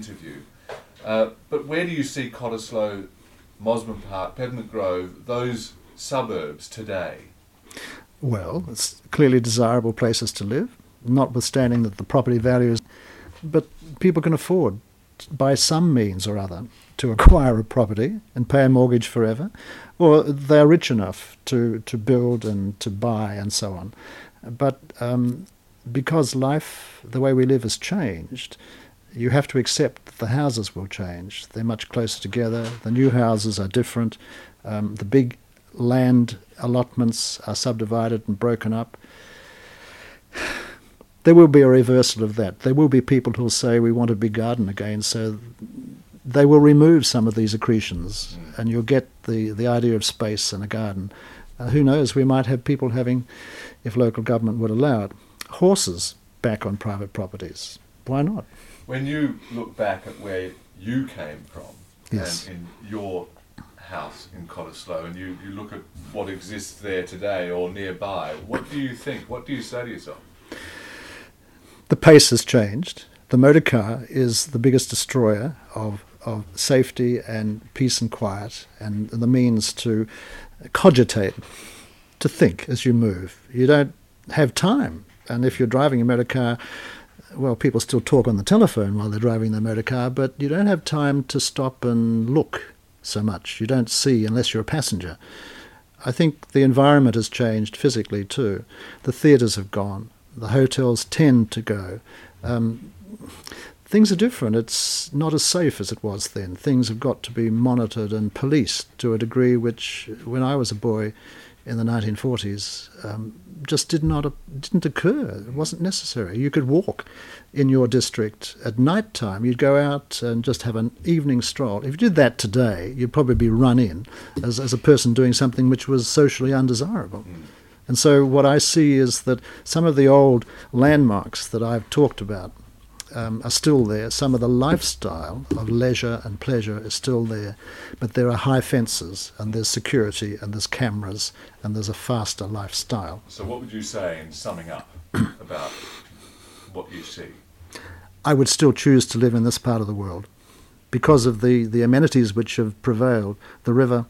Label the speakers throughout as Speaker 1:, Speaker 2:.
Speaker 1: interview. Uh, but where do you see Cottesloe, Mosman Park, Peppermint Grove, those suburbs today?
Speaker 2: Well, it's clearly desirable places to live, notwithstanding that the property values, but people can afford by some means or other to acquire a property and pay a mortgage forever, or they're rich enough to, to build and to buy and so on. But um, because life, the way we live, has changed, you have to accept that the houses will change. They're much closer together. The new houses are different. Um, the big land allotments are subdivided and broken up. There will be a reversal of that. There will be people who will say we want a big garden again, so they will remove some of these accretions, and you'll get the, the idea of space and a garden. Uh, who knows? We might have people having, if local government would allow it, horses back on private properties. Why not?
Speaker 1: When you look back at where you came from
Speaker 2: Yes.
Speaker 1: and in your house in Cottesloe and you, you look at what exists there today or nearby, what do you think? What do you say to yourself?
Speaker 2: The pace has changed. The motor car is the biggest destroyer of, of safety and peace and quiet and the means to cogitate, to think as you move. You don't have time. And if you're driving a motor car, well, people still talk on the telephone while they're driving their motor car, but you don't have time to stop and look so much. You don't see unless you're a passenger. I think the environment has changed physically too. The theatres have gone. The hotels tend to go. Um, things are different. It's not as safe as it was then. Things have got to be monitored and policed to a degree which, when I was a boy in the 1940s, um, just did not didn't occur. It wasn't necessary. You could walk in your district at night time. You'd go out and just have an evening stroll. If you did that today, you'd probably be run in as, as a person doing something which was socially undesirable. And so what I see is that some of the old landmarks that I've talked about um, are still there. Some of the lifestyle of leisure and pleasure is still there, but there are high fences and there's security and there's cameras and there's a faster lifestyle.
Speaker 1: So, what would you say in summing up about what you see?
Speaker 2: I would still choose to live in this part of the world because of the, the amenities which have prevailed the river,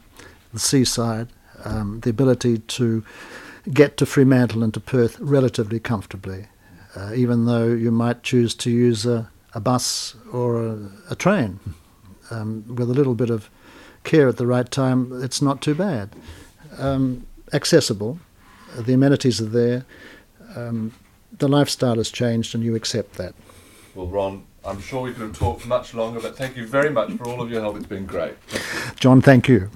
Speaker 2: the seaside, um, the ability to get to Fremantle and to Perth relatively comfortably, uh, even though you might choose to use a, a bus or a, a train. Um, with a little bit of care at the right time, it's not too bad. Um, accessible, the amenities are there, um, the lifestyle has changed, and you accept that.
Speaker 1: Well, Ron, I'm sure we could have talked much longer, but thank you very much for all of your help. It's been great.
Speaker 2: John, thank you.